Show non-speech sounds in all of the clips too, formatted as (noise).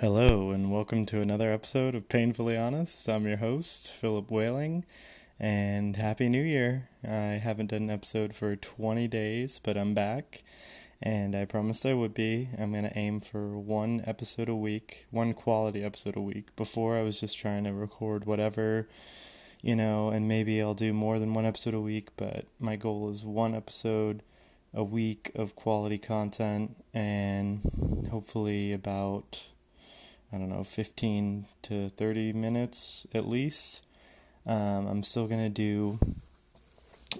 Hello, and welcome to another episode of Painfully Honest. I'm your host, Philip Whaling, and Happy New Year. I haven't done an episode for 20 days, but I'm back, and I promised I would be. I'm going to aim for one episode a week, one quality episode a week. Before, I was just trying to record whatever, you know, and maybe I'll do more than one episode a week, but my goal is one episode a week of quality content, and hopefully about I don't know, 15 to 30 minutes at least. Um, I'm still going to do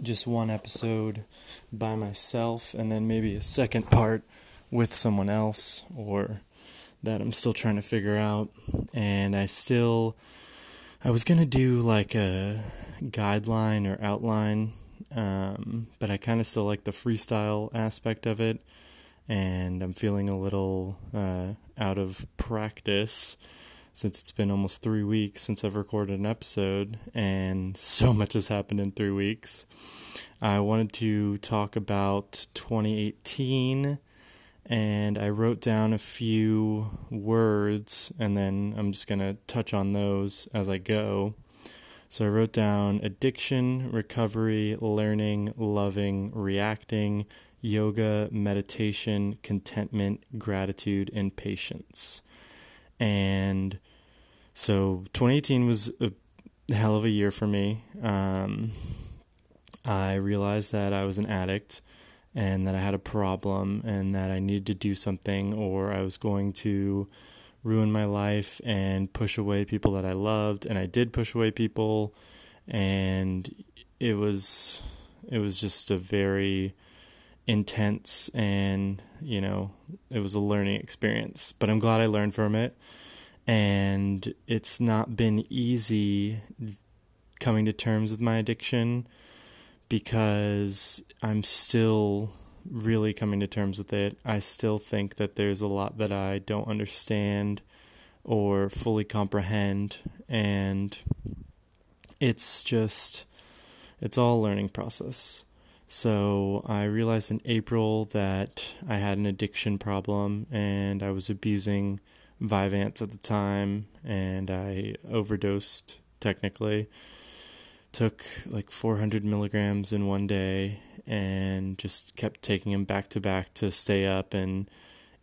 just one episode by myself and then maybe a second part with someone else or that I'm still trying to figure out. And I still, I was going to do like a guideline or outline, um, but I kind of still like the freestyle aspect of it and I'm feeling a little uh, out of practice since it's been almost three weeks since I've recorded an episode, and (laughs) so much has happened in three weeks. I wanted to talk about 2018, and I wrote down a few words, and then I'm just going to touch on those as I go. So I wrote down addiction, recovery, learning, loving, reacting, yoga, meditation, contentment, gratitude, and patience. And so 2018 was a hell of a year for me. Um, I realized that I was an addict and that I had a problem and that I needed to do something or I was going to ruin my life and push away people that I loved and I did push away people and it was it was just a very intense and you know it was a learning experience but i'm glad i learned from it. And it's not been easy coming to terms with my addiction because i'm still really coming to terms with it. I still think that there's a lot that i don't understand or fully comprehend and it's just it's all a learning process so I realized in April that I had an addiction problem and I was abusing Vyvanse at the time and I overdosed technically. Took like 400 milligrams in one day and just kept taking them back to back to stay up. And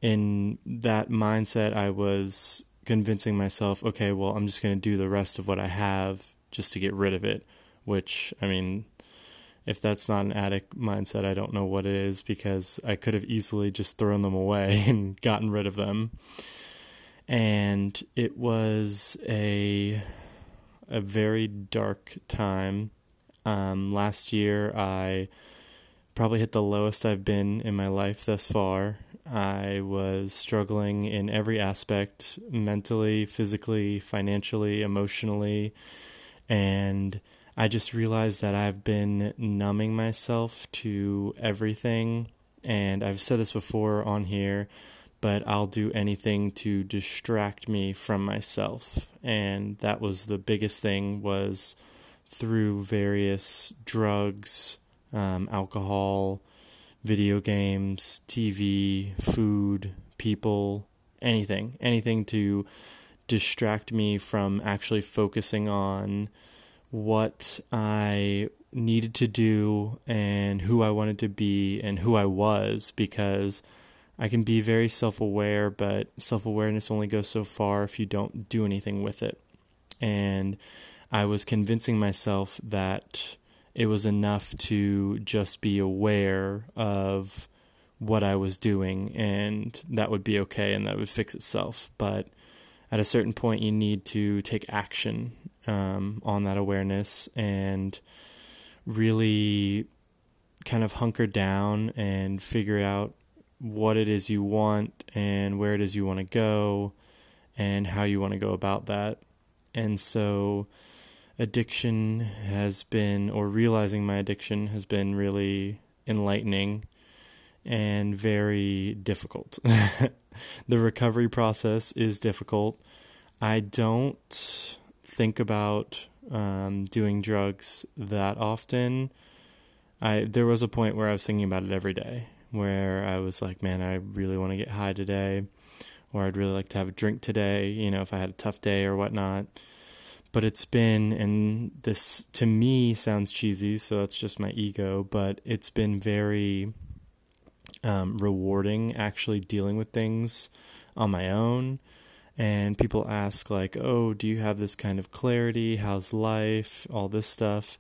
in that mindset, I was convincing myself, okay, well, I'm just going to do the rest of what I have just to get rid of it, which, I mean, if that's not an addict mindset, I don't know what it is because I could have easily just thrown them away (laughs) and gotten rid of them. And it was a a very dark time. Um, last year, I probably hit the lowest I've been in my life thus far. I was struggling in every aspect mentally, physically, financially, emotionally, and I just realized that I've been numbing myself to everything. And I've said this before on here, but I'll do anything to distract me from myself. And that was the biggest thing was through various drugs, um, alcohol, video games, TV, food, people, anything, anything to distract me from actually focusing on what I needed to do and who I wanted to be and who I was because I can be very self aware, but self awareness only goes so far if you don't do anything with it. And I was convincing myself that it was enough to just be aware of what I was doing and that would be okay and that would fix itself. But at a certain point, you need to take action um, on that awareness and really kind of hunker down and figure out what it is you want and where it is you want to go and how you want to go about that. And so, addiction has been, or realizing my addiction has been really enlightening and very difficult. (laughs) the recovery process is difficult. I don't think about um, doing drugs that often. I there was a point where I was thinking about it every day, where I was like, man, I really want to get high today, or I'd really like to have a drink today, you know, if I had a tough day or whatnot. But it's been, and this to me sounds cheesy, so that's just my ego, but it's been very um, rewarding actually dealing with things on my own. And people ask, like, oh, do you have this kind of clarity? How's life? All this stuff.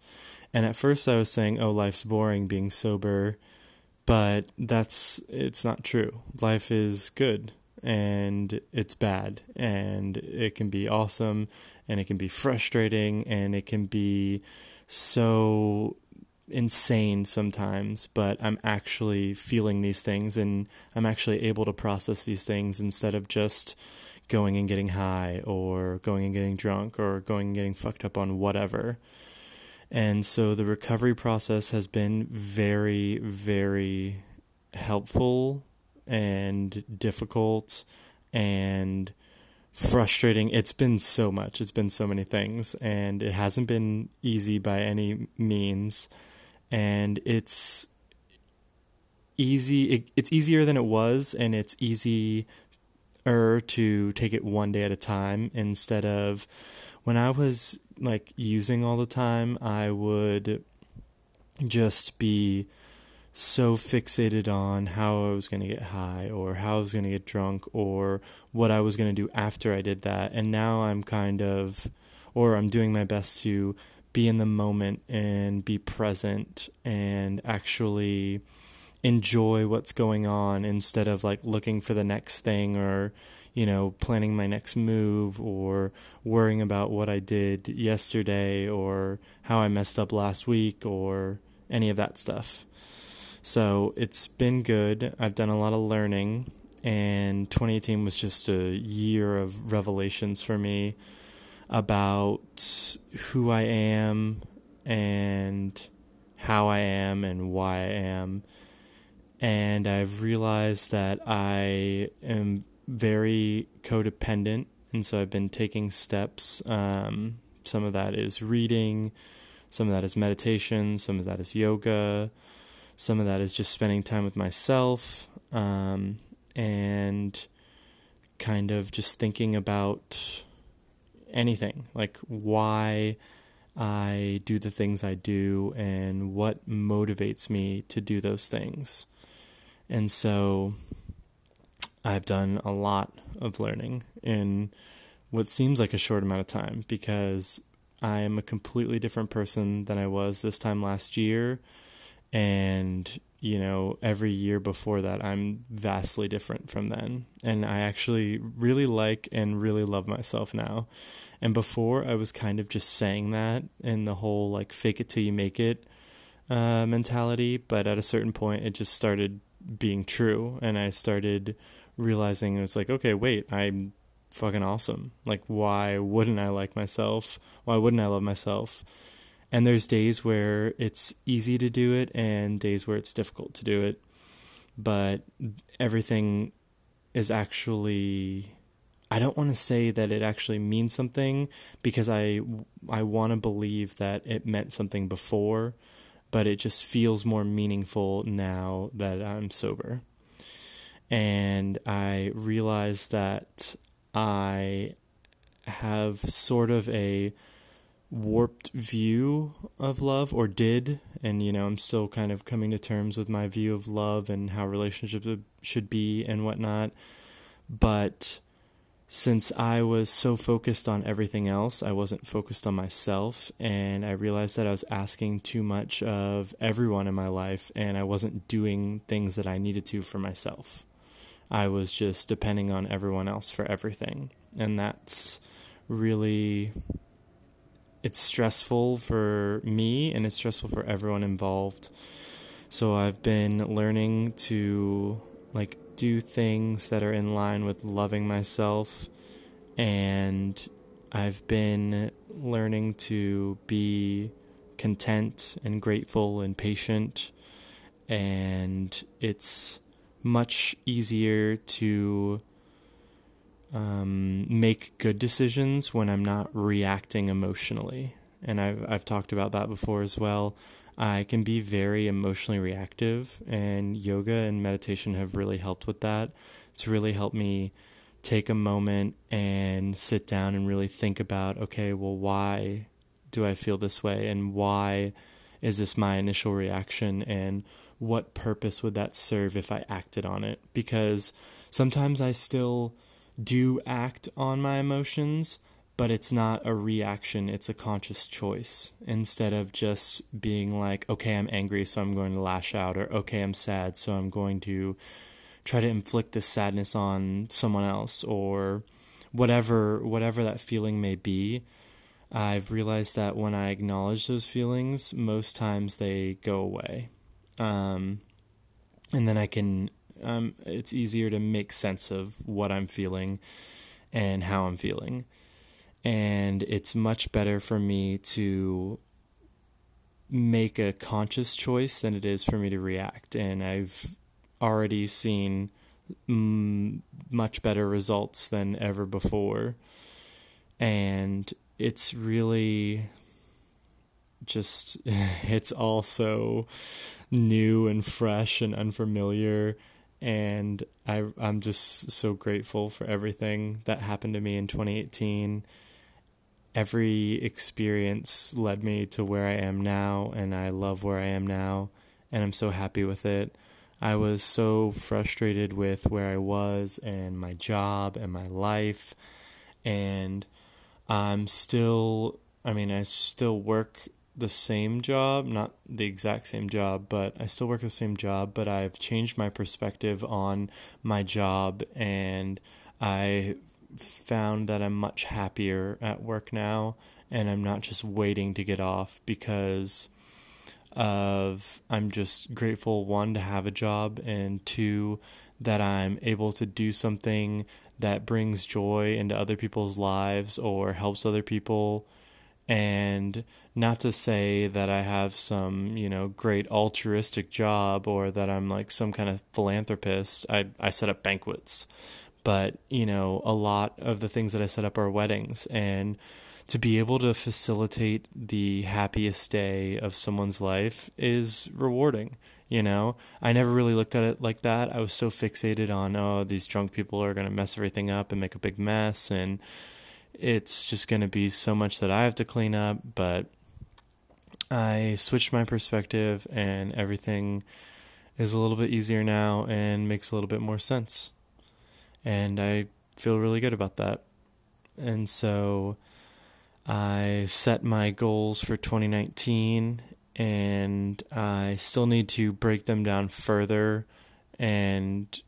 And at first I was saying, oh, life's boring being sober. But that's, it's not true. Life is good and it's bad and it can be awesome and it can be frustrating and it can be so insane sometimes, but I'm actually feeling these things and I'm actually able to process these things instead of just going and getting high or going and getting drunk or going and getting fucked up on whatever. And so the recovery process has been very, very helpful and difficult and frustrating. It's been so much. It's been so many things, and it hasn't been easy by any means and it's easy it, it's easier than it was and it's easier to take it one day at a time instead of when I was like using all the time I would just be so fixated on how I was going to get high or how I was going to get drunk or what I was going to do after I did that. And now I'm kind of or I'm doing my best to be in the moment and be present and actually enjoy what's going on instead of like looking for the next thing or you know planning my next move or worrying about what I did yesterday or how I messed up last week or any of that stuff. So it's been good. I've done a lot of learning and 2018 was just a year of revelations for me about who I am and how I am and why I am. And I've realized that I am very codependent. And so I've been taking steps. Um, some of that is reading, some of that is meditation, some of that is yoga, some of that is just spending time with myself um, and kind of just thinking about anything, like why I do the things I do and what motivates me to do those things. And so I've done a lot of learning in what seems like a short amount of time because I am a completely different person than I was this time last year. And you know, every year before that, I'm vastly different from then. And I actually really like and really love myself now. And before, I was kind of just saying that in the whole like fake it till you make it uh, mentality. But at a certain point, it just started being true. And I started realizing it was like, okay, wait, I'm fucking awesome. Like, why wouldn't I like myself? Why wouldn't I love myself? And there's days where it's easy to do it and days where it's difficult to do it. But everything is actually I don't want to say that it actually means something because I I want to believe that it meant something before, but it just feels more meaningful now that I'm sober. And I realize that I have sort of a warped view of love or did and you know i'm still kind of coming to terms with my view of love and how relationships should be and whatnot but since i was so focused on everything else i wasn't focused on myself and i realized that i was asking too much of everyone in my life and i wasn't doing things that i needed to for myself i was just depending on everyone else for everything and that's really it's stressful for me and it's stressful for everyone involved. So I've been learning to like do things that are in line with loving myself and I've been learning to be content and grateful and patient and it's much easier to um, make good decisions when I'm not reacting emotionally. And I've, I've talked about that before as well. I can be very emotionally reactive, and yoga and meditation have really helped with that. It's really helped me take a moment and sit down and really think about okay, well, why do I feel this way? And why is this my initial reaction? And what purpose would that serve if I acted on it? Because sometimes I still do act on my emotions, but it's not a reaction, it's a conscious choice. Instead of just being like, okay, I'm angry, so I'm going to lash out, or okay, I'm sad, so I'm going to try to inflict this sadness on someone else, or whatever whatever that feeling may be. I've realized that when I acknowledge those feelings, most times they go away. Um, and then I can, um, it's easier to make sense of what I'm feeling and how I'm feeling and it's much better for me to make a conscious choice than it is for me to react. And i've already seen m- much better results than ever before. And it's really just (laughs) it's all so new and fresh and unfamiliar. And I I'm just so grateful for everything that happened to me in 2018 every experience led me to where I am now, and I love where I am now, and I'm so happy with it. I was so frustrated with where I was and my job and my life, and I'm still, I mean, I still work the same job, not the exact same job, but I still work the same job, but I've changed my perspective on my job and I found that I'm much happier at work now and I'm not just waiting to get off because of I'm just grateful one to have a job and two that I'm able to do something that brings joy into other people's lives or helps other people and not to say that I have some, you know, great altruistic job or that I'm like some kind of philanthropist. I I set up banquets but you know a lot of the things that I set up are weddings. And to be able to facilitate the happiest day of someone's life is rewarding you know? I never really looked at it like that. I was so fixated on oh these drunk people are going to mess everything up and make a big mess and it's just going to be so much that i have to clean up. But i switched my perspective and everything is a little bit easier now and makes a little bit more sense and I feel really good about that. And so I set my goals for 2019 and I still need to break them down further and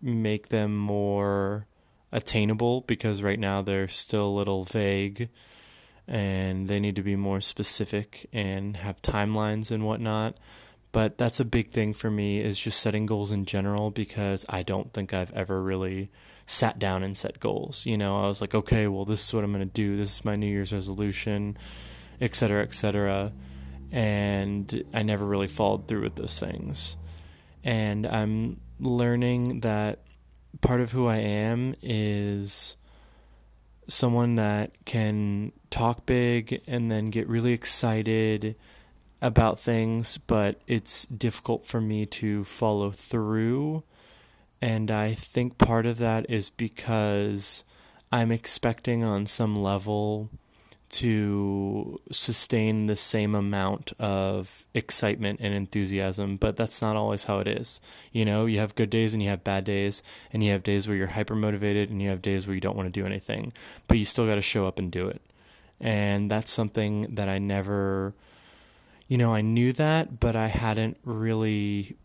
make them more attainable because right now they're still a little vague and they need to be more specific and have timelines and whatnot. But that's a big thing for me is just setting goals in general because I don't think I've ever really sat down and set goals. You know, I was like, okay, well, this is what I'm going to do. This is my New Year's resolution, et cetera, et cetera. And I never really followed through with those things. And I'm learning that part of who I am is someone that can talk big and then get really excited about things, but it's difficult for me to follow through. And I think part of that is because I'm expecting on some level to sustain the same amount of excitement and enthusiasm, but that's not always how it is. You know, you have good days and you have bad days, and you have days where you're hyper motivated and you have days where you don't want to do anything, but you still got to show up and do it. And that's something that I never you know, I knew that, but I hadn't really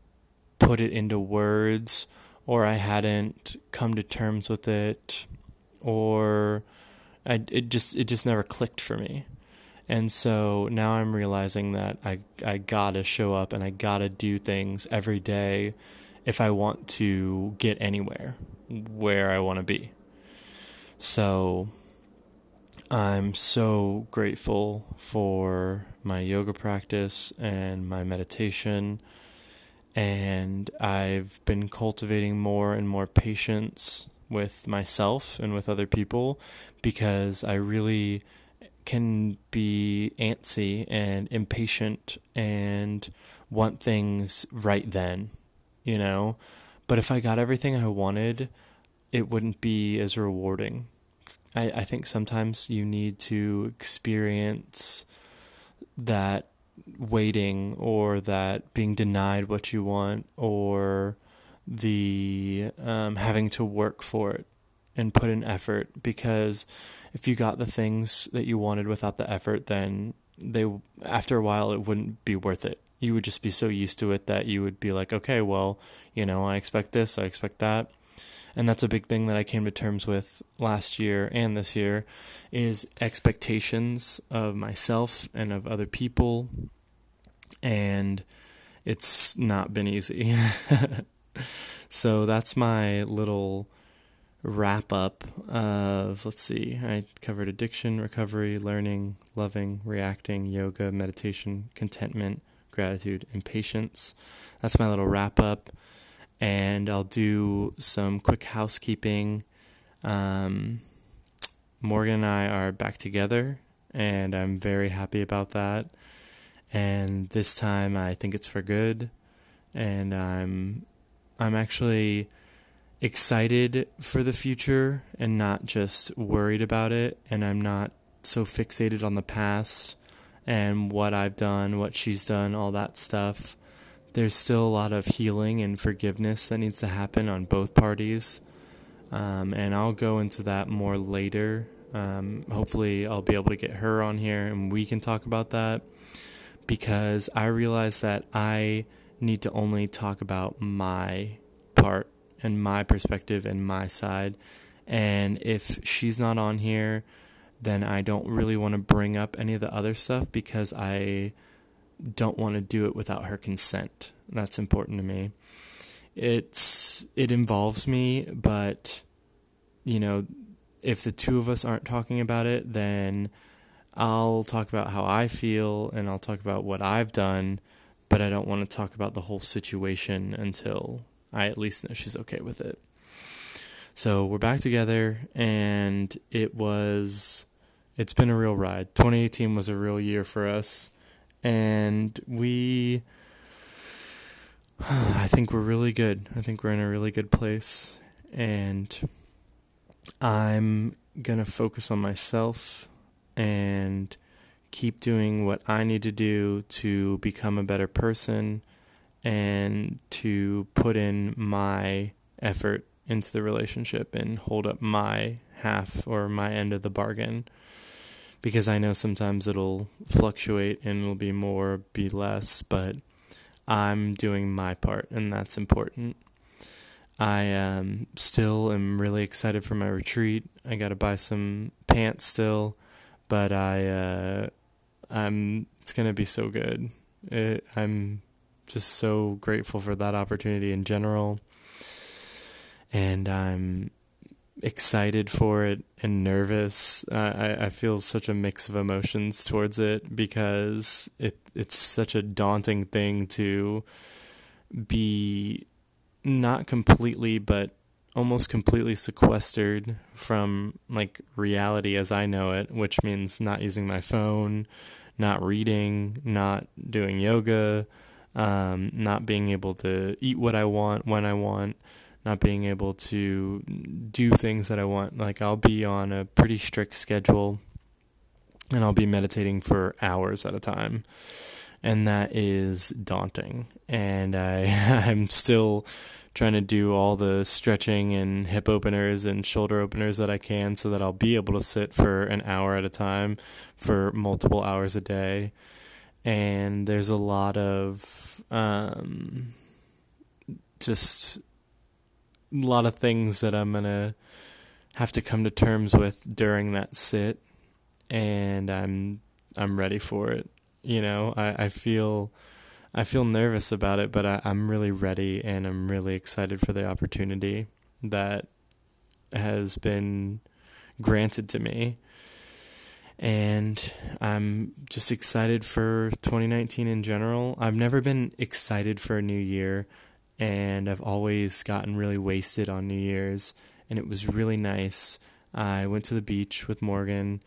put it into words or I hadn't come to terms with it or I it just it just never clicked for me. And so now I'm realizing that I I got to show up and I got to do things every day if I want to get anywhere where I want to be. So I'm so grateful for my yoga practice and my meditation. And I've been cultivating more and more patience with myself and with other people because I really can be antsy and impatient and want things right then, you know? But if I got everything I wanted, it wouldn't be as rewarding. I, I think sometimes you need to experience that waiting or that being denied what you want or the um, having to work for it and put in effort because if you got the things that you wanted without the effort then they after a while it wouldn't be worth it. You would just be so used to it that you would be like okay well you know i expect this i expect that and that's a big thing that i came to terms with last year and this year is expectations of myself and of other people. And it's not been easy. (laughs) So that's my little wrap up of let's see i covered addiction recovery learning loving reacting yoga meditation contentment gratitude and patience. That's my little wrap up and i'll do some quick housekeeping um, morgan and i are back together and i'm very happy about that and this time i think it's for good and i'm i'm actually excited for the future and not just worried about it. And I'm not so fixated on the past and what I've done, what she's done, all that stuff. There's still a lot of healing and forgiveness that needs to happen on both parties. Um, and I'll go into that more later. Um, hopefully, I'll be able to get her on here and we can talk about that because I realize that I need to only talk about my part and my perspective and my side. And if she's not on here, then I don't really want to bring up any of the other stuff because I don't want to do it without her consent. That's important to me. It's it involves me, but you know, if the two of us aren't talking about it, then I'll talk about how I feel and I'll talk about what I've done, but I don't want to talk about the whole situation until I at least know she's okay with it. So we're back together, and it was, it's been a real ride. 2018 was a real year for us, and we, (sighs) I think we're really good. I think we're in a really good place, and I'm gonna focus on myself and keep doing what I need to do to become a better person and to put in my effort into the relationship and hold up my half or my end of the bargain because I know sometimes it'll fluctuate and it'll be more, be less, but I'm doing my part and that's important. I um, still am really excited for my retreat. I got to buy some pants still, but I uh, I'm it's gonna be so good. It, I'm just so grateful for that opportunity in general. And I'm excited for it and nervous. Uh, I, I feel such a mix of emotions towards it because it it's such a daunting thing to be not completely but almost completely sequestered from like reality as I know it, which means not using my phone, not reading, not doing yoga, um, not being able to eat what I want when I want, not being able to do things that I want. Like I'll be on a pretty strict schedule and I'll be meditating for hours at a time. And that is daunting. And I, (laughs) I'm still trying to do all the stretching and hip openers and shoulder openers that I can so that I'll be able to sit for an hour at a time for multiple hours a day and there's a lot of um, just lot of things that I'm gonna have to come to terms with during that sit, and I'm I'm ready for it. You know, I, I feel I feel nervous about it, but I, I'm really ready, and I'm really excited for the opportunity that has been granted to me and I'm just excited for 2019 in general. I've never been excited for a new year, and I've always gotten really wasted on New Year's, and it was really nice. I went to the beach with Morgan,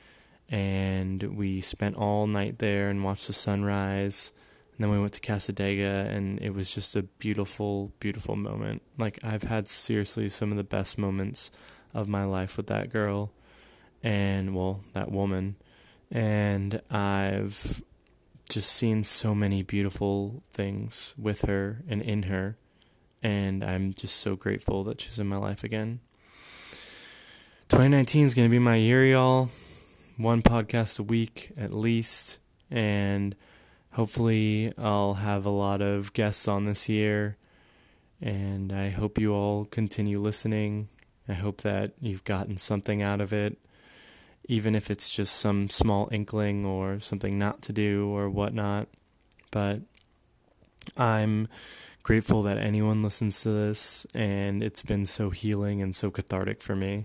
and we spent all night there and watched the sunrise. And then we went to Cassadaga, and it was just a beautiful, beautiful moment. Like, I've had seriously some of the best moments of my life with that girl, and, well, that woman. And I've just seen so many beautiful things with her and in her. And I'm just so grateful that she's in my life again. 2019 is going to be my year, y'all. One podcast a week at least. And hopefully, I'll have a lot of guests on this year. And I hope you all continue listening. I hope that you've gotten something out of it, even if it's just some small inkling or something not to do or whatnot. But I'm grateful that anyone listens to this, and it's been so healing and so cathartic for me.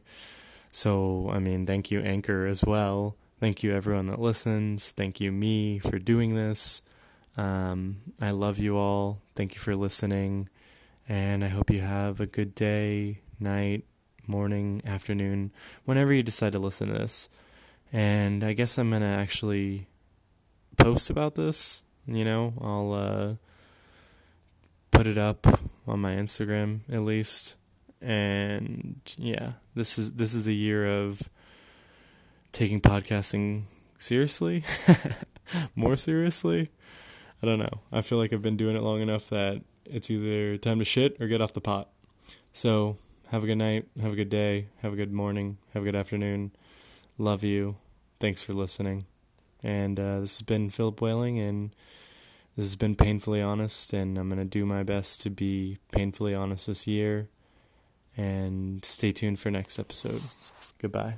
So, I mean, thank you, Anchor, as well. Thank you, everyone that listens. Thank you, me, for doing this. Um, I love you all. Thank you for listening. And I hope you have a good day, night, morning, afternoon, whenever you decide to listen to this. And I guess I'm going to actually post about this. You know, I'll uh, put it up on my Instagram at least and yeah, this is this is the year of taking podcasting seriously, (laughs) more seriously. I don't know. I feel like I've been doing it long enough that it's either time to shit or get off the pot. So, have a good night, have a good day, have a good morning, have a good afternoon. Love you. Thanks for listening. And uh, this has been Philip Whaling, and this has been Painfully Honest, and I'm going to do my best to be painfully honest this year and stay tuned for next episode. Goodbye.